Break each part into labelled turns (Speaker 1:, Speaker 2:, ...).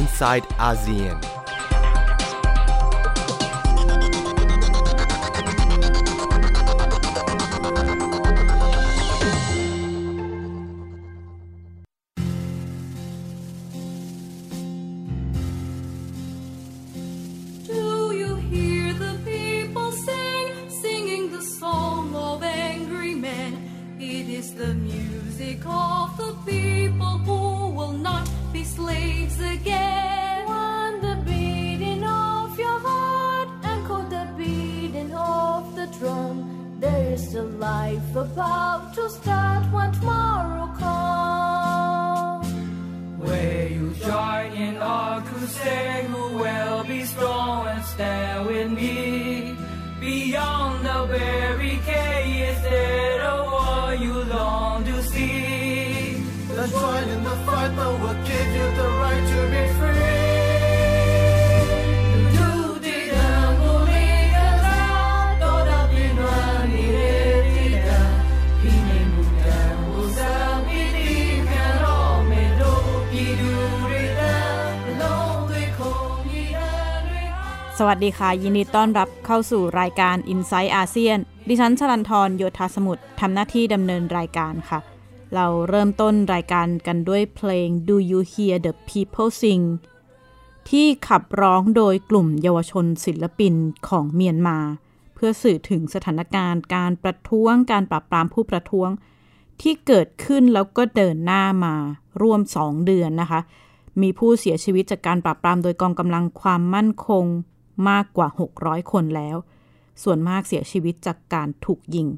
Speaker 1: inside ASEAN.
Speaker 2: In our crusade, who will be strong and stand with me? Beyond the barricade,
Speaker 3: สวัสดีค่ะ ยินดีต้อนรับเข้าสู่รายการ i n s i ซต์อาเซียนดิฉันชลันทรโยธาสมุทรทำหน้าที่ดำเนินรายการค่ะ เราเริ่มต้นรายการกันด้วยเพลง Do You Hear the People Sing ที่ขับร้องโดยกลุ่มเยาวชนศิลปินของเมียนมา เพื่อสื่อถึงสถานการณ์การประท้วงการปราบปรามผู้ประท้วง ที่เกิดขึ้นแล้วก็เดินหน้ามาร่วม2เดือนนะคะ มีผู้เสียชีวิตจากการปราบปรามโดยกองกำลังความมั่นคง มากกว่า 600 คนแล้ว ส่วนมากเสียชีวิตจากการถูกยิง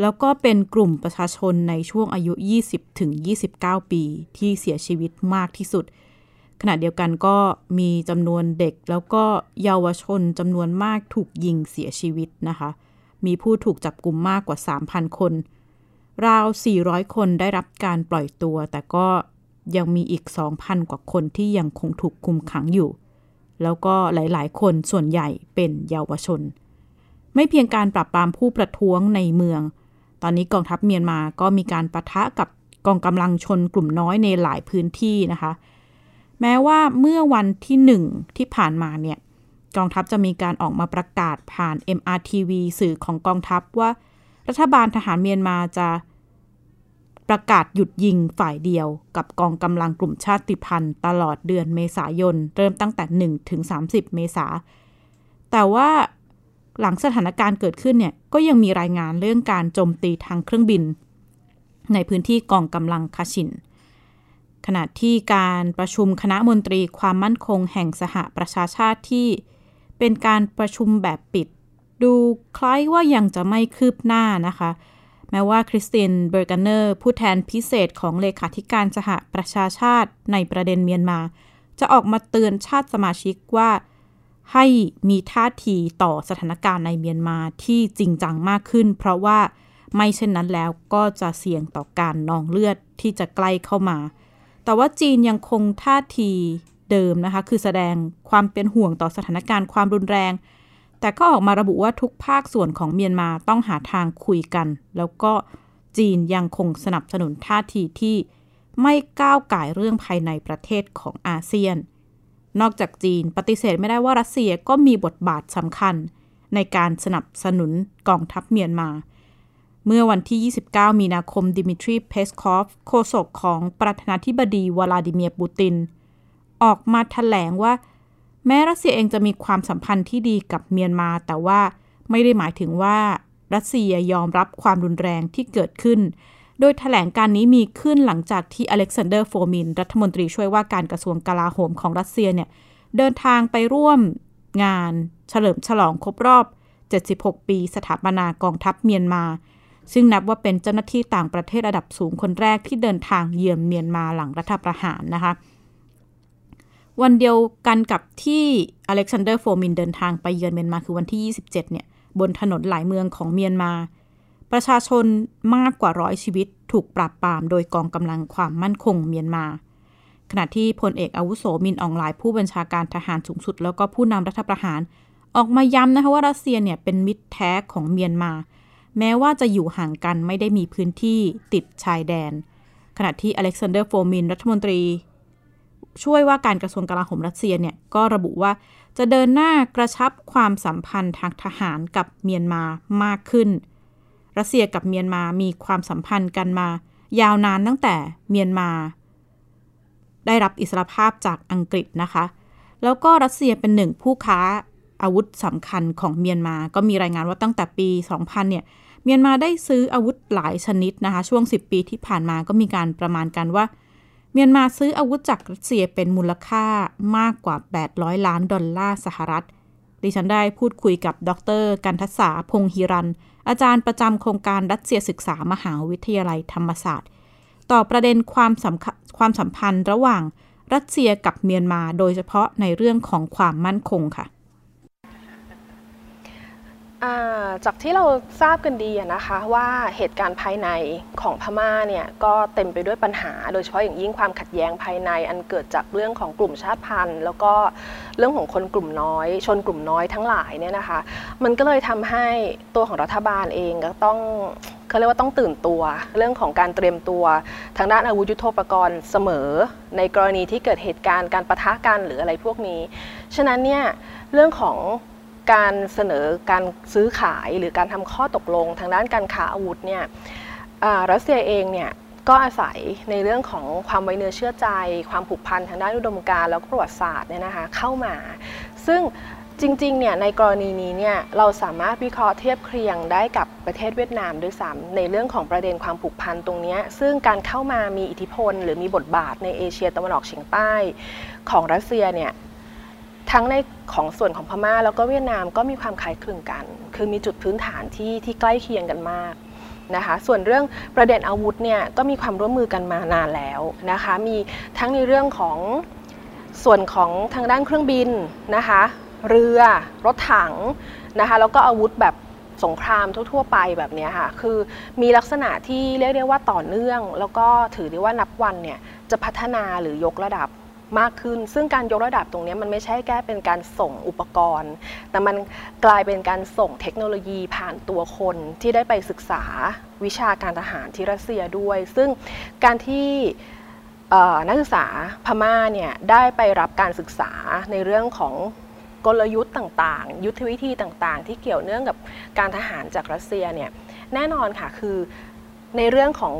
Speaker 3: แล้วก็เป็นกลุ่มประชาชนในช่วงอายุ 20 ถึง 29 ปีที่เสียชีวิตมากที่สุด ขณะเดียวกันก็มีจำนวนเด็กแล้วก็เยาวชนจำนวนมากถูกยิงเสียชีวิตนะคะ มีผู้ถูกจับกลุ่มมากกว่า 3,000 คน ราว 400 คนได้รับการปล่อยตัว แต่ก็ยังมีอีก 2,000 กว่าคนที่ยังคงถูกคุมขังอยู่ แล้วก็หลายๆ คนส่วนใหญ่เป็นเยาวชน ไม่เพียงการปราบปรามผู้ประท้วงในเมือง ตอนนี้กองทัพเมียนมาก็มีการประทะกับกองกำลังชนกลุ่มน้อยในหลายพื้นที่นะคะ แม้ว่าเมื่อวันที่หนึ่งที่ผ่านมาเนี่ยกองทัพจะมีการออกมาประกาศผ่าน MRTV สื่อของกองทัพว่า รัฐบาลทหารเมียนมาจะ ประกาศหยุดยิงฝ่ายเดียวกับกองกำลังกลุ่มชาติพันธุ์ตลอดเดือนเมษายน เริ่มตั้งแต่ 1 ถึง 30 เมษา แต่ว่าหลังสถานการณ์เกิดขึ้นเนี่ยก็ยังมีรายงานเรื่องการโจมตีทางเครื่องบิน ในพื้นที่กองกำลังคาชิน ขณะที่การประชุมคณะมนตรีความมั่นคงแห่งสหประชาชาติที่ เป็นการประชุมแบบปิด ดูคล้ายว่ายังจะไม่คืบหน้านะคะ แม้ว่าคริสตินเบอร์กันเนอร์ ผู้แทนพิเศษของเลขาธิการสหประชาชาติในประเด็นเมียนมา จะออกมาเตือนชาติสมาชิกว่า ให้มีท่าทีต่อสถานการณ์ในเมียนมาที่จริงจังมากขึ้น เพราะว่าไม่เช่นนั้นแล้วก็จะเสี่ยงต่อการนองเลือดที่จะใกล้เข้ามา แต่ว่าจีนยังคงท่าทีเดิมนะคะ คือแสดงความเป็นห่วงต่อสถานการณ์ความรุนแรง แต่ก็ออกมาระบุว่าทุกภาคส่วนของเมียนมาต้องหาทางคุยกัน แล้วก็จีนยังคงสนับสนุนท่าทีที่ไม่ก้าวไก่เรื่องภายในประเทศของอาเซียน นอกจากจีนปฏิเสธไม่ได้ว่ารัสเซียก็มีบทบาทสำคัญ ในการสนับสนุนกองทัพเมียนมา เมื่อวันที่ 29 มีนาคมดิมิทรี เพสคอฟ โฆษกของประธานาธิบดีวลาดิเมียร์ปูติน ออกมาแถลงว่า แม้รัสเซียเองจะมีความสัมพันธ์ที่ดีกับเมียนมา แต่ว่าไม่ได้หมายถึงว่ารัสเซียยอมรับความรุนแรงที่เกิดขึ้น โดยแถลงการนี้มีขึ้นหลังจากที่อเล็กซานเดอร์โฟมิน รัฐมนตรีช่วยว่าการกระทรวงกลาโหมของรัสเซียเนี่ยเดินทางไปร่วมงานเฉลิมฉลองครบรอบ 76 ปีสถาปนากองทัพเมียนมา ซึ่งนับว่าเป็นเจ้าหน้าที่ต่างประเทศระดับสูงคนแรกที่เดินทางเยือนเมียนมาหลังรัฐประหารนะคะ วันเดียวกันกับที่อเล็กซานเดอร์โฟมินเดินทางไปเยือนเมียนมาคือวันที่ 27 เนี่ย บนถนนหลายเมืองของเมียนมา ประชาชนมากกว่าร้อยชีวิตถูกปราบปรามโดยกองกำลังความมั่นคงเมียนมา ขณะที่พลเอกอาวุโสมินอองไลน์ผู้บัญชาการทหารสูงสุด แล้วก็ผู้นำรัฐประหาร ออกมาย้ำนะคะว่ารัสเซียเนี่ยเป็นมิตรแท้ของเมียนมา แม้ว่าจะอยู่ห่างกันไม่ได้มีพื้นที่ติดชายแดน ขณะที่อเล็กซานเดอร์โฟมินรัฐมนตรี ช่วยว่าการกระทรวงกลาโหมรัสเซียเนี่ยก็ระบุว่าจะเดินหน้ากระชับความสัมพันธ์ทางทหารกับเมียนมามากขึ้น รัสเซียกับเมียนมามีความสัมพันธ์กันมา ยาวนานตั้งแต่เมียนมา ได้รับอิสรภาพจากอังกฤษนะคะ แล้วก็รัสเซียเป็นหนึ่งผู้ค้าอาวุธสำคัญของเมียนมา ก็มีรายงานว่าตั้งแต่ปี 2000 เนี่ย เมียนมาได้ซื้ออาวุธหลายชนิดนะคะ ช่วง 10 ปีที่ผ่านมาก็มีการประมาณกันว่า เมียนมาซื้ออาวุธจากรัสเซียเป็นมูลค่ามากกว่า 800 ล้านดอลลาร์สหรัฐ ดิฉันได้พูดคุยกับดร กันทัศาพงฮิรัน อาจารย์ประจำโครงการรัสเซียศึกษามหาวิทยาลัยธรรมศาสตร์ ต่อประเด็นความสำความสัมพันธ์ระหว่างรัสเซียกับเมียนมา โดยเฉพาะในเรื่องของความมั่นคงค่ะ
Speaker 1: จากที่เราทราบกันดีนะคะว่าเหตุการณ์ภายในของพม่าเนี่ยก็เต็มไปด้วยปัญหา โดยเฉพาะอย่างยิ่งความขัดแย้งภายใน อันเกิดจากเรื่องของกลุ่มชาติพันธุ์ แล้วก็เรื่องของคนกลุ่มน้อย ชนกลุ่มน้อยทั้งหลายเนี่ยนะคะ มันก็เลยทำให้ตัวของรัฐบาลเองก็ต้องเขาเรียกว่าต้องตื่นตัวเรื่องของการเตรียมตัวทางด้านอาวุธยุโทโธปกรณ์เสมอ ในกรณีที่เกิดเหตุการณ์การประทะกันหรืออะไรพวกนี้ ฉะนั้นเนี่ยเรื่องของ การเสนอการซื้อขายหรือการทำข้อตกลง ทางด้านการค้าอาวุธเนี่ยรัสเซียเองเนี่ยก็อาศัยในเรื่องของความไว้เนื้อเชื่อใจ ความผูกพันทางด้านอุดมการณ์แล้วก็ประวัติศาสตร์เนี่ยนะคะเข้ามา ซึ่งจริงๆเนี่ยในกรณีนี้เนี่ยเราสามารถวิเคราะห์เทียบเคียงได้กับประเทศเวียดนามด้วยซ้ำในเรื่องของประเด็นความผูกพันตรงนี้ซึ่งการเข้ามามีอิทธิพล หรือมีบทบาทในเอเชียตะวันออกเฉียงใต้ ของรัสเซียเนี่ย ทั้งในของส่วนของพม่าแล้วก็เวียดนามก็มีความคล้ายคลึงกัน คือมีจุดพื้นฐานที่ที่ใกล้เคียงกันมากนะคะส่วนเรื่องประเด็นอาวุธเนี่ยก็มีความร่วมมือกันมานานแล้วนะคะมีทั้งในเรื่องของส่วนของทางด้านเครื่องบินนะคะเรือรถถังนะคะแล้วก็อาวุธแบบสงครามทั่ว ๆ ไปแบบนี้ค่ะคือมีลักษณะที่เรียกได้ว่าต่อเนื่อง แล้วก็ถือได้ว่านับวันเนี่ยจะพัฒนาหรือยกระดับ มากขึ้น ซึ่งการยกระดับตรงนี้มันไม่ใช่แค่เป็นการส่งอุปกรณ์ แต่มันกลายเป็นการส่งเทคโนโลยีผ่านตัวคนที่ได้ไปศึกษาวิชาการทหารที่รัสเซียด้วย ซึ่งการที่นักศึกษาพม่าเนี่ยได้ไปรับการศึกษาในเรื่องของกลยุทธ์ต่างๆ ยุทธวิธีต่างๆ ที่เกี่ยวเนื่องกับการทหารจากรัสเซียเนี่ยแน่นอนค่ะคือในเรื่องของ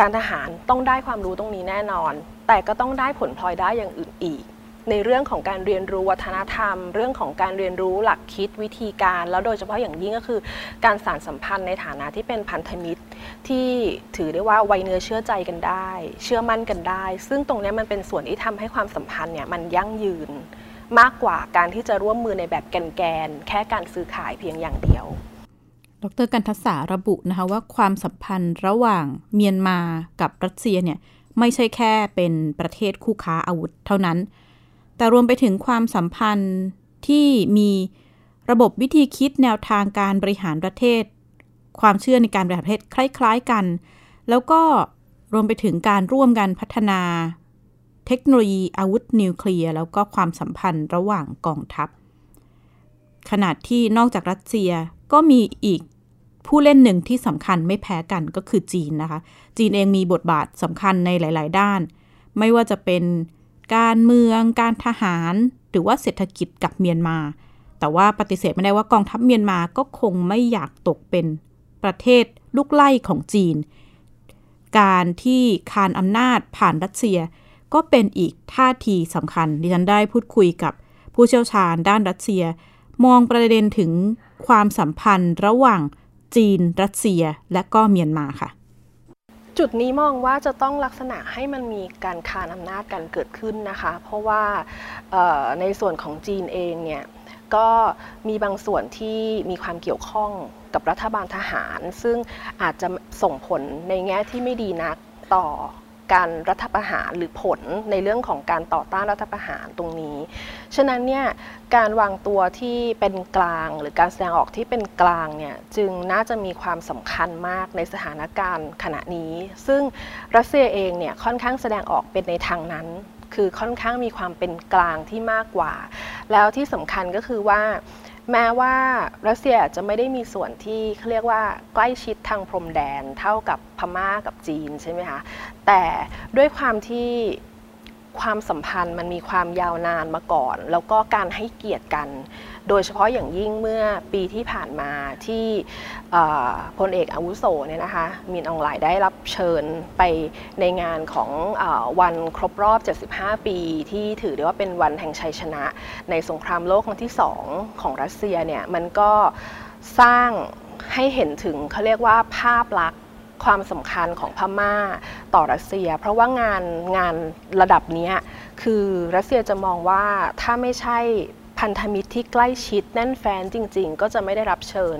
Speaker 1: การทหารต้องได้ความรู้ตรงนี้แน่นอน แต่ก็ต้องได้ผลพลอยได้อย่างอื่นอีก ในเรื่องของการเรียนรู้วัฒนธรรม เรื่องของการเรียนรู้หลักคิดวิธีการ แล้วโดยเฉพาะอย่างยิ่งก็คือ การสานสัมพันธ์ในฐานะที่เป็นพันธมิตร ที่ถือได้ว่าไวเนื้อเชื่อใจกันได้ เชื่อมั่นกันได้ ซึ่งตรงนี้มันเป็นส่วนที่ทำให้ความสัมพันธ์เนี่ยมันยั่งยืน มากกว่าการที่จะร่วมมือในแบบแกนๆแค่การซื้อขายเพียงอย่างเดียว
Speaker 3: ดรกันทัศาระบุนะคะว่าความสัมพันธ์ระหว่างเมียนมากับรัสเซียเนี่ย ไม่ใช่แค่เป็นประเทศคู่ค้าอาวุธเท่านั้น แต่รวมไปถึงความสัมพันธ์ที่มีระบบวิธีคิดแนวทางการบริหารประเทศ ความเชื่อในการบริหารประเทศคล้าย ๆกัน แล้วก็รวมไปถึงการร่วมกันพัฒนา เทคโนโลยีอาวุธนิวเคลียร์แล้วก็ความสัมพันธ์ระหว่างกองทัพ ขนาดที่นอกจากรัสเซียก็มีอีก ผู้เล่นหนึ่งที่สำคัญไม่แพ้กันก็คือจีนนะคะ จีนเองมีบทบาทสำคัญในหลาย ๆ ด้าน ไม่ว่าจะเป็นการเมือง การทหาร หรือว่าเศรษฐกิจกับเมียนมา แต่ว่าปฏิเสธไม่ได้ว่ากองทัพเมียนมาก็คงไม่อยากตกเป็นประเทศลูกไล่ของจีน การที่คานอำนาจผ่านรัสเซีย ก็เป็นอีกท่าทีสำคัญ ดิฉันได้พูดคุยกับผู้เชี่ยวชาญด้านรัสเซีย มองประเด็นถึงความสัมพันธ์ระหว่าง จีน รัสเซีย และก็เมียนมาค่ะ
Speaker 1: จุดนี้มองว่าจะต้องลักษณะให้มันมีการคานอำนาจกันเกิดขึ้นนะคะ เพราะว่าในส่วนของจีนเองเนี่ยก็มีบางส่วนที่มีความเกี่ยวข้องกับรัฐบาลทหาร ซึ่งอาจจะส่งผลในแง่ที่ไม่ดีนักต่อ การรัฐประหารหรือผลในเรื่องของการต่อต้านรัฐประหารตรงนี้ ฉะนั้นเนี่ยการวางตัวที่เป็นกลางหรือการแสดงออกที่เป็นกลางเนี่ยจึงน่าจะมีความสำคัญมากในสถานการณ์ขณะนี้ ซึ่งรัสเซียเองเนี่ยค่อนข้างแสดงออกเป็นในทางนั้น คือค่อนข้างมีความเป็นกลางที่มากกว่า แล้วที่สำคัญก็คือว่า แม้ว่ารัสเซียจะไม่ได้มีส่วนที่เขาเรียกว่าใกล้ชิดทางพรมแดนเท่ากับพม่ากับจีนใช่ไหมคะ แต่ด้วยความที่ความสัมพันธ์มันมีความยาวนานมาก่อน แล้วก็การให้เกียรติกัน โดยเฉพาะอย่างยิ่งเมื่อปีที่ผ่านมาที่พลเอกอาวุโสเนี่ยนะคะมินออนไลน์ได้รับเชิญไปในงานของอวันครบรอบ 75 ปี ที่ถือได้ว่าเป็นวันแห่งชัยชนะ ในสงครามโลกครั้งที่ 2 ของรัสเซียเนี่ยมันก็สร้างให้เห็นถึงเขาเรียกว่าภาพลักษณ์ความสำคัญของพม่าต่อรัสเซีย เพราะว่างานงานระดับนี้คือรัสเซียจะมองว่าถ้าไม่ใช่ พันธมิตรที่ใกล้ชิดแน่นแฟนจริง ๆ ก็จะไม่ได้รับเชิญ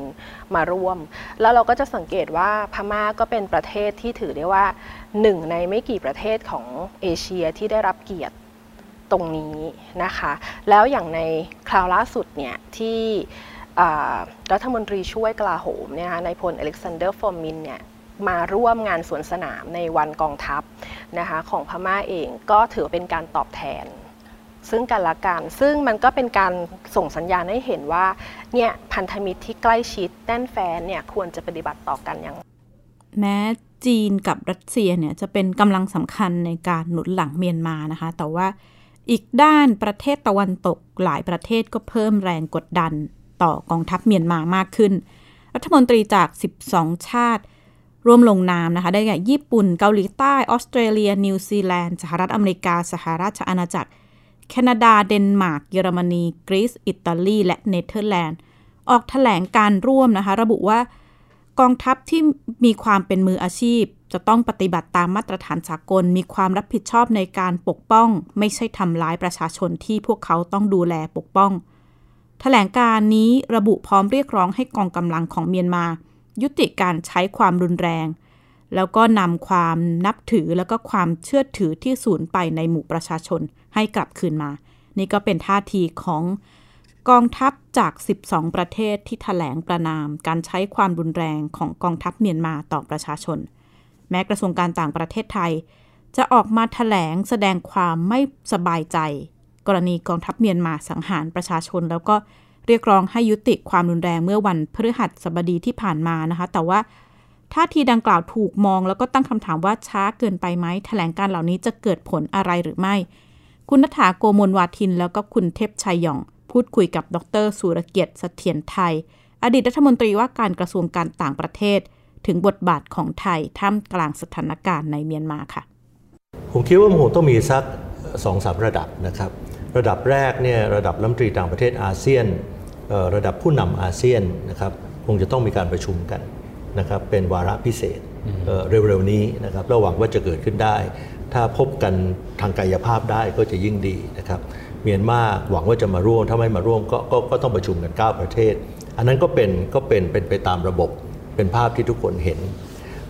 Speaker 1: มาร่วม แล้วเราก็จะสังเกตว่าพม่าก็เป็นประเทศที่ถือได้ว่าหนึ่งในไม่กี่ประเทศของเอเชียที่ได้รับเกียรติตรงนี้นะคะ แล้วอย่างในคราวล่าสุดเนี่ยที่รัฐมนตรีช่วยกลาโหมเนี่ยนะคะนายพลอเล็กซานเดอร์โฟมินเนี่ยมาร่วมงานสวนสนามในวันกองทัพนะคะของพม่าเองก็ถือเป็นการตอบแทน ซึ่งกันและกัน ซึ่งมันก็เป็นการส่งสัญญาณให้เห็นว่าเนี่ยพันธมิตรที่ใกล้ชิดแน่นแฟ้นเนี่ยควรจะปฏิบัติต่อกันอย่าง
Speaker 3: แม้จีนกับรัสเซียเนี่ยจะเป็นกำลังสำคัญในการหนุนหลังเมียนมานะคะ แต่ว่าอีกด้านประเทศตะวันตกหลายประเทศก็เพิ่มแรงกดดันต่อกองทัพเมียนมามากขึ้น รัฐมนตรีจาก 12 ชาติ ร่วมลงนามนะคะ ได้แก่ญี่ปุ่น เกาหลีใต้ ออสเตรเลีย นิวซีแลนด์ สหรัฐอเมริกา สหราชอาณาจักร แคนาดา เดนมาร์ก เยอรมนี กรีซ อิตาลี และเนเธอร์แลนด์ ออกแถลงการร่วมนะคะ ระบุว่ากองทัพที่มีความเป็นมืออาชีพ จะต้องปฏิบัติตามมาตรฐานสากล มีความรับผิดชอบในการปกป้อง ไม่ใช่ทำร้ายประชาชนที่พวกเขาต้องดูแลปกป้องแถลงการนี้ระบุพร้อมเรียกร้องให้กองกำลังของเมียนมา ยุติการใช้ความรุนแรง แล้วก็นำความนับถือแล้วก็ความเชื่อถือที่สูญไปในหมู่ประชาชนให้กลับคืนมา นี่ก็เป็นท่าทีของกองทัพจาก 12 ประเทศที่ถแถลงประนาม การใช้ความรุนแรงของกองทัพเมียนมาต่อประชาชน แม้กระทรวงการต่างประเทศไทย จะออกมาถแถลงแสดงความไม่สบายใจ กรณีกองทัพเมียนมาสังหารประชาชน แล้วก็เรียกร้องให้ยุติความรุนแรงเมื่อวันพฤหัสบดีที่ผ่านมานะคะ แต่ว่า ท่าทีดังกล่าวถูกมองแล้วก็ตั้งคำถามว่าช้าเกินไปไหมแถลงการเหล่านี้จะเกิดผลอะไรหรือไม่ คุณนัฐาโกมลวาทิน แล้วก็คุณเทพชัยหยอง พูดคุยกับดรสุรเกียรติเสถียรไทย อดีตรัฐมนตรีว่าการกระทรวงการต่างประเทศ ถึงบทบาทของไทยท่ามกลางสถานการณ์ในเมียนมาค่ะ
Speaker 4: ผมคิดว่ามันคงต้องมีสักสองสามระดับนะครับ ระดับแรกเนี่ยระดับรัฐมนตรีต่างประเทศอาเซียน ระดับผู้นำอาเซียนนะครับคงจะต้องมีการประชุมกัน นะครับเป็นวาระพิเศษเอ่อเร็วๆนี้นะครับเราหวังว่าจะเกิดขึ้นได้ ถ้าพบกันทางกายภาพได้ก็จะยิ่งดีนะครับเมียนมาหวังว่าจะมาร่วมถ้าไม่มาร่วมก็ก็ก็ต้องประชุมกัน 9 ประเทศ อันนั้นก็เป็นก็เป็นเป็นไปตามระบบเป็นภาพที่ทุกคนเห็น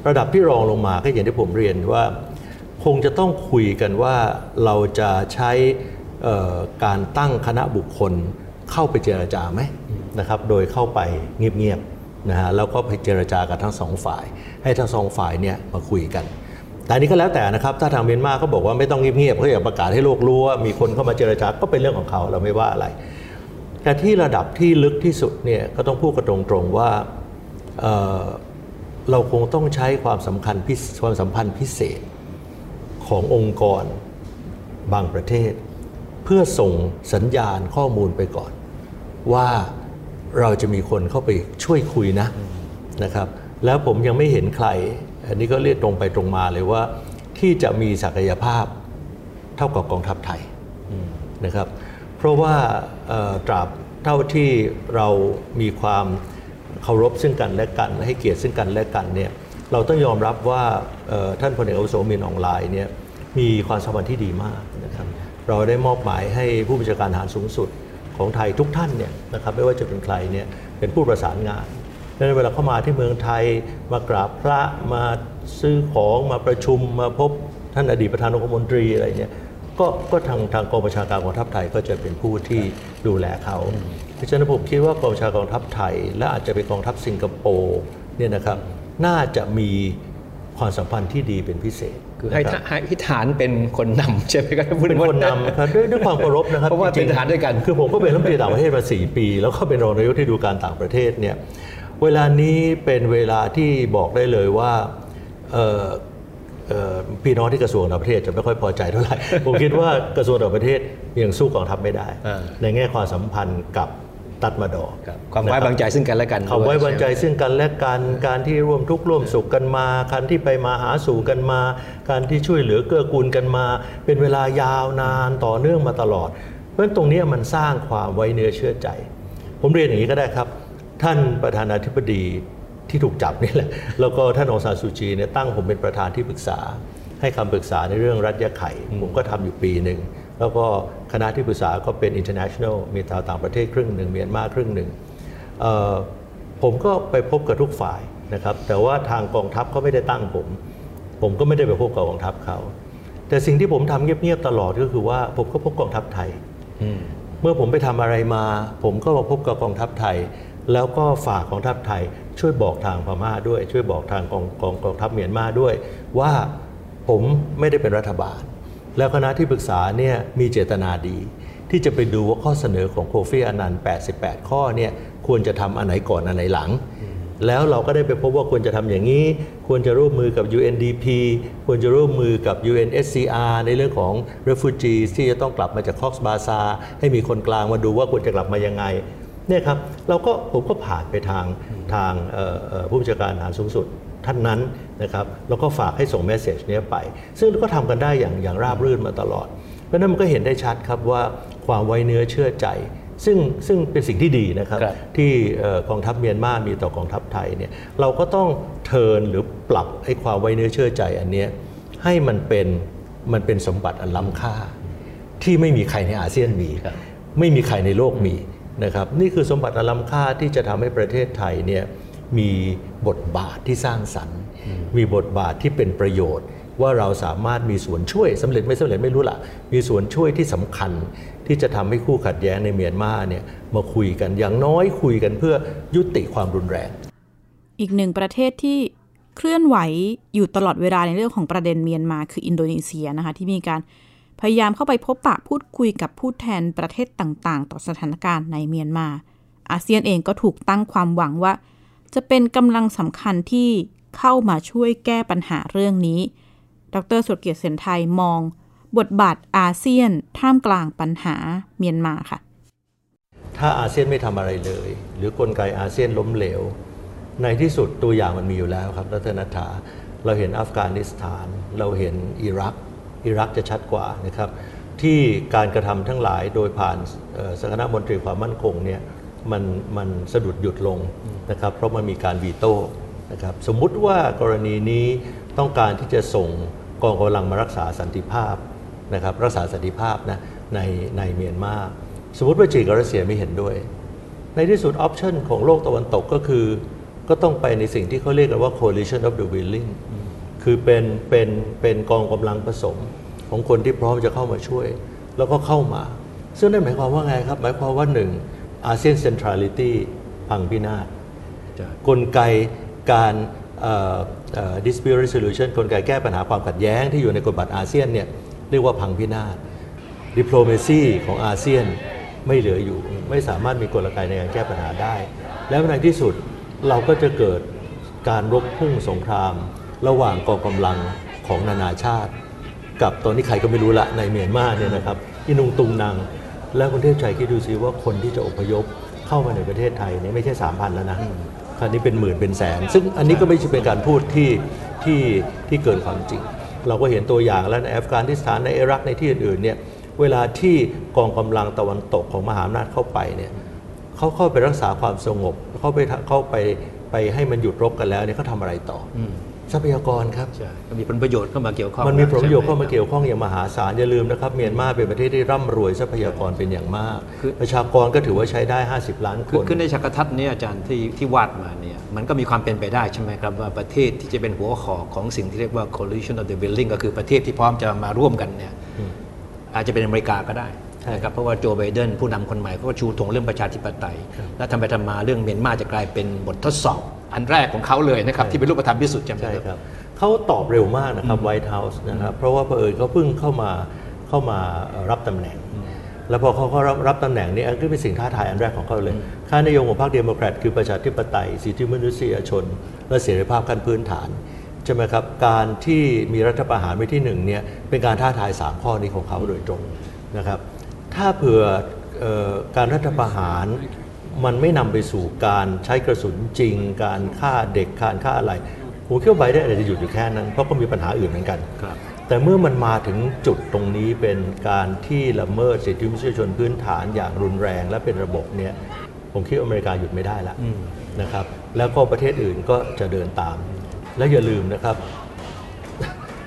Speaker 4: ระดับที่รองลงมาก็อย่างที่ผมเรียนว่า คงจะต้องคุยกันว่าเราจะใช้เอ่อการตั้งคณะบุคคลเข้าไปเจรจาไหมนะครับ โดยเข้าไปเงียบๆ นะฮะแล้วก็ไปเจรจากับทั้งสองฝ่าย ให้ทั้งสองฝ่ายเนี่ยมาคุยกัน แต่อันนี้ก็แล้วแต่นะครับ ถ้าทางเมียนมาเขาบอกว่าไม่ต้องเงียบๆเขาอยากประกาศให้โลกรู้ว่ามีคนเข้ามาเจรจาก็เป็นเรื่องของเขาเราไม่ว่าอะไร แต่ที่ระดับที่ลึกที่สุดเนี่ยก็ต้องพูดกันตรงๆว่าเเราคงต้องใช้ความสำคัญพิความสัมพันธ์พิเศษขององค์กรบางประเทศ เพื่อส่งสัญญาณข้อมูลไปก่อนว่า เราจะมีคนเข้าไปช่วยคุยนะนะครับ แล้วผมยังไม่เห็นใคร อันนี้ก็เรียกตรงไปตรงมาเลยว่า ที่จะมีศักยภาพเท่ากับกองทัพไทยนะครับ เพราะว่าเอ่อตราบเท่าที่เรามีความเคารพซึ่งกันและกัน ให้เกียรติซึ่งกันและกันเนี่ยเราต้องยอมรับว่าเอ่อท่านพลเอกอาวุโสมินออนไลน์เนี่ยมีความสัมพันธ์ที่ดีมากนะครับเราได้มอบหมายให้ผู้บัญชาการทหารสูงสุด ของไทยทุกท่านเนี่ยนะครับไม่ว่าจะเป็นใครเนี่ยเป็นผู้ประสานงานดังนั้นเวลาเข้ามาที่เมืองไทยมากราบพระมาซื้อของมาประชุมมาพบท่านอดีตประธานองคมนตรีอะไรเนี่ยก็ก็ทางทางกองประชาการกองทัพไทยก็จะเป็นผู้ที่ดูแลเขาเพราะฉะนั้นผมคิดว่ากองประชาการกองทัพไทย และอาจจะเป็นกองทัพสิงคโปร์เนี่ยนะครับน่าจะมี ความสัมพันธ์ที่ดีเป็นพิเศษ
Speaker 5: คือให้
Speaker 4: นะ
Speaker 5: ท
Speaker 4: รับ
Speaker 5: หให้ทหารเป็นคนนำใช่ไหมครับพูด
Speaker 4: เป็นคนนำครับด้วยด้วยความเคารพนะครับ
Speaker 5: เพราะว่า
Speaker 4: จงๆ
Speaker 5: เป็นทหารด้วยกัน
Speaker 4: คือผมก็เป็นรัฐมนตรีต่างประเทศมา 4 ปี แล้วก็เป็นรองนายกที่ดูการต่างประเทศเนี่ยเวลานี้เป็นเวลาที่บอกได้เลยว่าเอ่อเอ่อพี่น้องที่กระทรวงต่างประเทศจะไม่ค่อยพอใจเท่าไหร่ ผมคิดว่ากระทรวงต่างประเทศยังสู้กองทัพไม่ได้
Speaker 5: อ่า
Speaker 4: ในแง่ความสัมพันธ์กับ ตัดมาดอร์
Speaker 5: ครับความไว้วางใจซึ่งกันและกัน
Speaker 4: ความไว้
Speaker 5: ด้วย
Speaker 4: วางใจ
Speaker 5: ช่หม
Speaker 4: ซึ่งกันและกันการที่ร่วมทุกข์ร่วมสุขกันมาการที่ไปมาหาสู่กันมา การที่ช่วยเหลือเกื้อกูลกันมา เป็นเวลายาวนานต่อเนื่องมาตลอด เพราะฉะนั้นตรงเนี้ยมันสร้างความไว้เนื้อเชื่อใจ ผมเรียนอย่างนี้ก็ได้ครับ ท่านประธานาธิบดีที่ถูกจับนี่แหละแล้วก็ท่านองซานซูจีเนี่ยตั้งผมเป็นประธานที่ปรึกษา ให้คำปรึกษาในเรื่องรัฐยาไข่ผมก็ทำอยู่ปีหนึ่ง แล้วก็คณะที่ปรึกษาก็เป็น international มีชาวต่างประเทศครึ่งหนึ่งเมียนมาครึ่งหนึ่งเอ่อผมก็ไปพบกับทุกฝ่ายนะครับ แต่ว่าทางกองทัพเขาไม่ได้ตั้งผม ผมก็ไม่ได้ไปพบกับกองทัพเขาแต่สิ่งที่ผมทำเงียบๆตลอดก็คือว่าผมก็พบกองทัพไทย
Speaker 5: อืม
Speaker 4: เมื่อผมไปทำอะไรมา ผมก็มาพบกับกองทัพไทย แล้วก็ฝากกองทัพไทย ช่วยบอกทางพม่าด้วย ช่วยบอกทางกองกองกองทัพเมียนมาด้วย ว่าผมไม่ได้เป็นรัฐบาล แล้วคณะที่ปรึกษาเนี่ยมีเจตนาดี ที่จะไปดูว่าข้อเสนอของโคฟี่อนันต์88 ข้อเนี่ยควรจะทำอันไหนก่อนอันไหนหลัง แล้วเราก็ได้ไปพบว่าควรจะทำอย่างนี้ ควรจะร่วมมือกับ UNDP ควรจะร่วมมือกับ UNSCR ในเรื่องของ refugees ที่จะต้องกลับมาจากคอกสบาซาให้มีคนกลางมาดูว่าควรจะกลับมายังไงเนี่ยครับเราก็ผมก็ผ่านไปทางทางผู้บัญชาการทหารสูงสุด ท่านนั้นนะครับแล้วก็ฝากให้ส่งเมสเซจนี้ยไป ซึ่งก็ทำกันได้อย่างอย่างราบรื่นมาตลอด เพราะฉะนั้นมันก็เห็นได้ชัดครับว่าความไว้เนื้อเชื่อใจ ซึ่งซึ่งเป็นสิ่งที่ดีนะครับ
Speaker 5: ครับ
Speaker 4: ที่เอ่อกองทัพเมียนมามีต่อกองทัพไทยเนี่ยเราก็ต้องเทิร์นหรือปรับไอ้ความไว้เนื้อเชื่อใจอันเนี้ยให้มันเป็นมันเป็นสมบัติอันล้ำค่า ที่ไม่มีใครในอาเซียนมี
Speaker 5: ครับ
Speaker 4: ไม่มีใครในโลกมีนะครับนี่คือสมบัติอันล้ำค่าที่จะทำให้ประเทศไทยเนี่ย มีบทบาทที่สร้างสรรค์ มีบทบาทที่เป็นประโยชน์ ว่าเราสามารถมีส่วนช่วยสำเร็จไม่สำเร็จไม่รู้ละมีส่วนช่วยที่สำคัญ ที่จะทำให้คู่ขัดแย้งในเมียนมาเนี่ยมาคุยกันอย่างน้อยคุยกันเพื่อยุติความรุนแรง
Speaker 3: อีกหนึ่งประเทศที่เคลื่อนไหวอยู่ตลอดเวลาในเรื่องของประเด็นเมียนมาคืออินโดนีเซียนะคะที่มีการพยายามเข้าไปพบปะพูดคุยกับผู้แทนประเทศต่าง ๆ ต่อสถานการณ์ในเมียนมา อาเซียนเองก็ถูกตั้งความหวังว่า จะเป็นกำลังสำคัญที่เข้ามาช่วยแก้ปัญหาเรื่องนี้ ดรสุรเกียรติเสนไทยมอง บทบาทอาเซียนท่ามกลางปัญหาเมียนมาค่ะ
Speaker 4: ถ้าอาเซียนไม่ทำอะไรเลย หรือกลไกอาเซียนล้มเหลว ในที่สุดตัวอย่างมันมีอยู่แล้วครับรัตนถาเราเห็นอัฟกานิสถาน เราเห็นอิรัก อิรักจะชัดกว่านะครับ ที่การกระทำทั้งหลายโดยผ่านสคณะมนตรีความมั่นคงเนี่ย มันมันสะดุดหยุดลงนะครับ เพราะมันมีการวีโต้นะครับสมมุติว่ากรณีนี้ต้องการที่จะส่งกองกำลังมารักษาสันติภาพนะครับรักษาสันติภาพนะในในเมียนมาสมมติว่าจีนกับรัสเซียไม่เห็นด้วย ในที่สุดออปชันของโลกตะวันตกก็คือ ก็ต้องไปในสิ่งที่เขาเรียกกันว่า coalition of the willing คือเป็นเป็นเป็นกองกำลังผสมของคนที่พร้อมจะเข้ามาช่วย แล้วก็เข้ามา ซึ่งนั่นหมายความว่าไงครับ หมายความว่าหนึ่ง อาเซียนเซนทรัลิตี้พังพินาศ
Speaker 5: ใช่
Speaker 4: กลไกการเอ่อเอ่อ dispute resolution กลไกแก้ปัญหาความขัดแย้งที่อยู่ในกฎบัตรอาเซียนเนี่ยเรียกว่าพังพินาศ diplomacy ของอาเซียนไม่เหลืออยู่ ไม่สามารถมีกลไกในการแก้ปัญหาได้ แล้วในที่สุดเราก็จะเกิดการรบพุ่งสงคราม ระหว่างกองกำลังของนานาชาติ กับตอนนี้ใครก็ไม่รู้ละในเมียนมาเนี่ยนะครับอินุงตุงนาง แล้วคุณเทพชัยคิดดูสิว่าคนที่จะอพยพเข้ามาในประเทศไทยเนี่ยไม่ใช่3,000แล้วนะคราวนี้เป็นหมื่นเป็นแสน ซึ่งอันนี้ก็ไม่ใช่เป็นการพูดที่ที่ที่เกินความจริง เราก็เห็นตัวอย่างแล้วในอัฟกานิสถานในอิรักในที่อื่นๆเนี่ยเวลาที่กองกำลังตะวันตกของมหาอำนาจเข้าไปเนี่ยเขาเข้าไปรักษาความสงบ เข้าไปเข้าไปไปให้มันหยุดรบกันแล้วเนี่ยเขาทำอะไรต่ออ ทรัพยากรครับ
Speaker 5: ใช่ก็มีผลประโยชน์เข้ามาเกี่ยวข้อง
Speaker 4: มันมีผลประโยชน์
Speaker 5: ใช่
Speaker 4: เข้า
Speaker 5: ไห
Speaker 4: มาเกี่ยวข้องอย่างมหาศาลอย่าลืมนะครับเมียนมาเป็นประเทศที่ร่ำรวยทรัพยากรเป็นอย่างมาก
Speaker 5: คือ
Speaker 4: ประชากรก็ถือว่าใช้ได้ 50 ล้านค
Speaker 5: คือนคือในฉากทัศน์เนี้อาจารย์ที่ที่วาดมาเนี่ยมันก็มีความเป็นไปได้ใช่ไหมครับว่าประเทศที่จะเป็นหัวขอของสิ่งที่เรียกว่า coalition of the willing ก็คือประเทศที่พร้อมจะมาร่วมกันเนี่ยอาจจะเป็นอเมริกาก็ได้
Speaker 4: ใช่
Speaker 5: นะครับเพราะว่าโจไบเดนผู้นำคนใหม่เขาก็ชูธงเรื่องประชาธิปไตย และทำไปทำมาเรื่องเมียนมาจะกลายเป็นบททดสอบ อันแรกของเขาเลยนะครับที่เป็นรูปธรรมที่สุดใช่ไหม
Speaker 4: ใช่
Speaker 5: ครับ
Speaker 4: ครับเขาตอบเร็วมากนะครับ White House นะครับเพราะว่าเผอิญเขาเพิ่งเข้ามาเข้ามารับตำแหน่ง แล้วพอเขาเขารับรับตำแหน่งนี้อันก็เป็นสิ่งท้าทายอันแรกของเขาเลย ค่านิยมของพรรคเดโมแครตคือประชาธิปไตยสิทธิมนุษยชน และเสรีภาพขั้นพื้นฐานใช่ไหมครับการที่มีรัฐประหารไว้ที่หนึ่งเนี่ยเป็นการท้าทาย 3 ข้อนี้ของเขาโดยตรงนะครับ ถ้าเผื่อเออการรัฐประหารมันไม่นำไปสู่การใช้กระสุนจริง การฆ่าเด็กการฆ่าอะไรผมคิดว่าไบเดนอาจจะหยุดอยู่แค่นั้น เพราะก็มีปัญหาอื่นเหมือนกัน
Speaker 5: ครับ
Speaker 4: แต่เมื่อมันมาถึงจุดตรงนี้เป็นการที่ละเมิดสิทธิมนุษยชนพื้นฐานอย่างรุนแรงและเป็นระบบเนี่ยผมคิดว่าอเมริกาหยุดไม่ได้ละนะครับ แล้วก็ประเทศอื่นก็จะเดินตาม และอย่าลืมนะครับ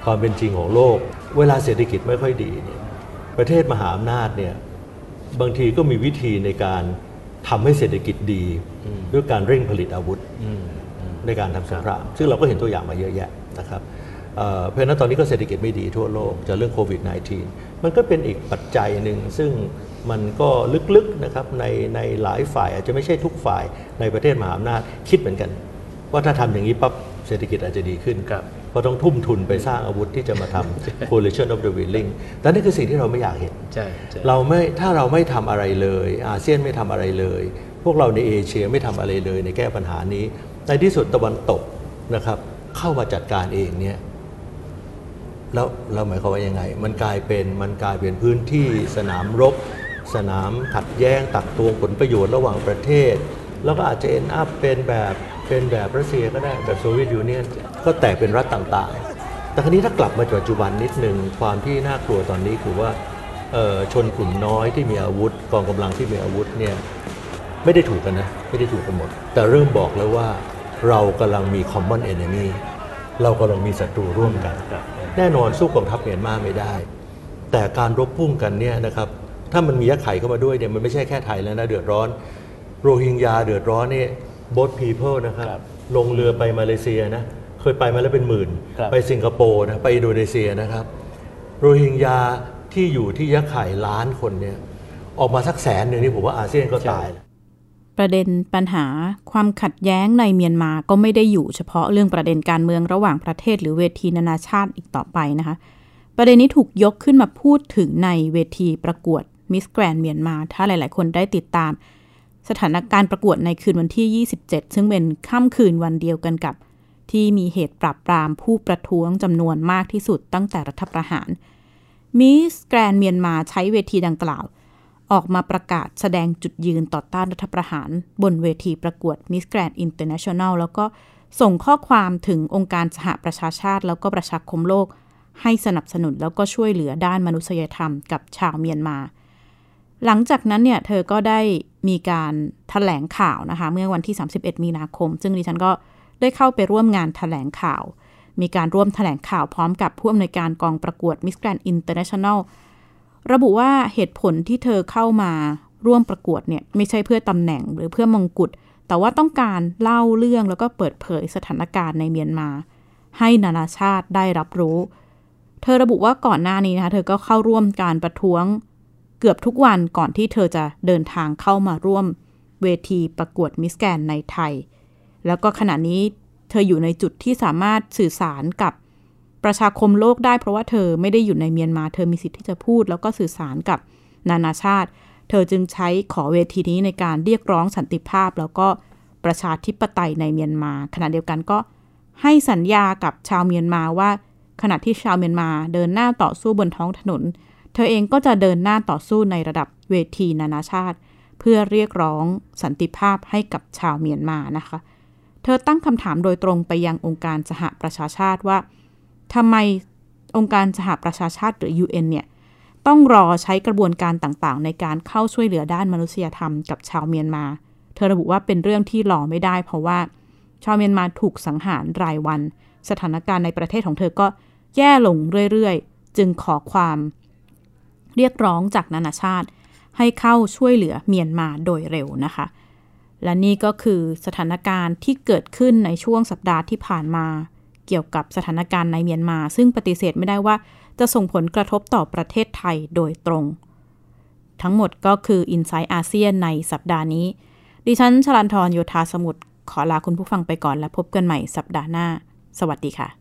Speaker 4: ความเป็นจริงของโลก เวลาเศรษฐกิจไม่ค่อยดีเนี่ย ประเทศมหาอำนาจเนี่ยบางทีก็มีวิธีในการทำให้เศรษฐกิจดีด้วยการเร่งผลิตอาวุธในการทำสงคราม ซึ่งเราก็เห็นตัวอย่างมาเยอะแยะนะครับเอ่อเพราะฉะนั้นตอนนี้ก็เศรษฐกิจไม่ดีทั่วโลกจากเรื่องโควิด -19 มันก็เป็นอีกปัจจัยหนึ่งซึ่งมันก็ลึกๆนะครับในในหลายฝ่ายอาจจะไม่ใช่ทุกฝ่ายในประเทศมหาอำนาจคิดเหมือนกัน ว่าถ้าทำอย่างนี้ปั๊บเศรษฐกิจอาจจะดีขึ้น
Speaker 5: ครับ
Speaker 4: เพราะต้องทุ่มทุนไปสร้างอาวุธที่จะมาทำ coalition of the willing แต่นี่คือสิ่งที่เราไม่อยากเห็น
Speaker 5: ใช่ใช่
Speaker 4: เราไม่ถ้าเราไม่ทำอะไรเลย อาเซียนไม่ทำอะไรเลย พวกเราในเอเชียไม่ทำอะไรเลยในแก้ปัญหานี้ ในที่สุดตะวันตกนะครับ เข้ามาจัดการเองเนี่ยแล้วเราหมายความว่ายังไง มันกลายเป็นมันกลายเป็นพื้นที่สนามรบ สนามขัดแย้งตักตวงผลประโยชน์ระหว่างประเทศ แล้วก็อาจจะ end up เป็นแบบ เป็นแบบรัสเซียก็ได้แบบ Soviet Union ก็แตกเป็นรัฐต่างๆ แต่คราวนี้ถ้ากลับมาปัจจุบันนิดหนึ่งความที่น่ากลัวตอนนี้คือว่าชนกลุ่มน้อยที่มีอาวุธกองกำลังที่มีอาวุธเนี่ยไม่ได้ถูกกันนะ ไม่ได้ถูกกันหมด แต่เริ่มบอกแล้วว่าเรากำลังมี common enemy เรากำลังมีศัตรูร่วมกัน แน่นอนสู้กองทัพเมียนมาไม่ได้ แต่การรบพุ่งกันเนี่ยนะครับถ้ามันมียักษ์ไข่เข้ามาด้วยเนี่ยมันไม่ใช่แค่ไทยแล้วนะเดือดร้อน โรฮิงญาเดือดร้อนเนี่ย both people นะครับ
Speaker 5: ครับ
Speaker 4: ลงเรือไปมาเลเซียนะ เคยไปมาแล้วเป็นหมื่น
Speaker 5: ครับ
Speaker 4: ไปสิงคโปร์นะ ไปอินโดนีเซียนะครับ โรฮิงญาที่อยู่ที่ยักษ์ไข่ล้านคนเนี่ย ออกมาสักแสนหนึ่งนี่ผมว่าอาเซียนก็ตายแล้ว
Speaker 3: ประเด็นปัญหาความขัดแย้งในเมียนมาก็ไม่ได้อยู่เฉพาะเรื่องประเด็นการเมืองระหว่างประเทศหรือเวทีนานาชาติอีกต่อไปนะคะ ประเด็นนี้ถูกยกขึ้นมาพูดถึงในเวทีประกวดมิสแกรนด์เมียนมา ถ้าหลาย ๆ คนได้ติดตาม สถานการณ์ประกวดในคืนวันที่ 27 ซึ่งเป็นค่ำคืนวันเดียวกันกับ ที่มีเหตุปราบปรามผู้ประท้วงจำนวนมากที่สุดตั้งแต่รัฐประหาร มิสแกรนด์เมียนมาใช้เวทีดังกล่าว ออกมาประกาศแสดงจุดยืนต่อต้านรัฐประหาร บนเวทีประกวด Miss Grand International แล้วก็ส่งข้อความถึงองค์การสหประชาชาติ แล้วก็ประชาคมโลก ให้สนับสนุนแล้วก็ช่วยเหลือด้านมนุษยธรรมกับชาวเมียนมา หลังจากนั้นเนี่ยเธอก็ได้ มีการถแถลงข่าวนะคะ เมื่อวันที่ 31 มีนาคม ซึ่งดิฉันก็ได้เข้าไปร่วมงานถแถลงข่าว มีการร่วมถแถลงข่าวพร้อมกับผู้อำนวยการกองประกวด Miss Grand International ระบุว่าเหตุผลที่เธอเข้ามาร่วมประกวดเนี่ยไม่ใช่เพื่อตำแหน่งหรือเพื่อมงกุฎแต่ว่าต้องการเล่าเรื่องแล้วก็เปิดเผยสถานการณ์ในเมียนมา ให้นานาชาติได้รับรู้ เธอระบุว่าก่อนหน้านี้นะคะเธอก็เข้าร่วมการประท้วง เกือบทุกวันก่อนที่เธอจะเดินทางเข้ามาร่วมเวทีประกวดมิสแกนในไทย แล้วก็ขณะนี้เธออยู่ในจุดที่สามารถสื่อสารกับประชาคมโลกได้เพราะว่าเธอไม่ได้อยู่ในเมียนมา เธอมีสิทธิ์ที่จะพูด แล้วก็สื่อสารกับนานาชาติ เธอจึงใช้ขอเวทีนี้ในการเรียกร้องสันติภาพ แล้วก็ประชาธิปไตยในเมียนมา ขณะเดียวกันก็ให้สัญญากับชาวเมียนมาว่า ขณะที่ชาวเมียนมาเดินหน้าต่อสู้บนท้องถนน เธอเองก็จะเดินหน้าต่อสู้ในระดับเวทีนานาชาติ เพื่อเรียกร้องสันติภาพให้กับชาวเมียนมานะคะ เธอตั้งคำถามโดยตรงไปยังองค์การสหประชาชาติว่าทำไมองค์การสหประชาชาติหรือ UN เนี่ยต้องรอใช้กระบวนการต่างๆ ในการเข้าช่วยเหลือด้านมนุษยธรรมกับชาวเมียนมา เธอระบุว่าเป็นเรื่องที่รอไม่ได้ เพราะว่าชาวเมียนมาถูกสังหารรายวัน สถานการณ์ในประเทศของเธอก็แย่ลงเรื่อยๆ จึงขอความ เรียกร้องจากนานาชาติ ให้เข้าช่วยเหลือเมียนมาโดยเร็วนะคะ และนี่ก็คือสถานการณ์ที่เกิดขึ้นในช่วงสัปดาห์ที่ผ่านมา เกี่ยวกับสถานการณ์ในเมียนมา ซึ่งปฏิเสธไม่ได้ว่าจะส่งผลกระทบต่อประเทศไทยโดยตรง ทั้งหมดก็คือ i n s i ซต์อาเซียนในสัปดาห์นี้ ดิฉันชลันทรโยธาสมุทรขอลาคุณผู้ฟังไปก่อนและพบกันใหม่สัปดาห์หน้า สวัสดีค่ะ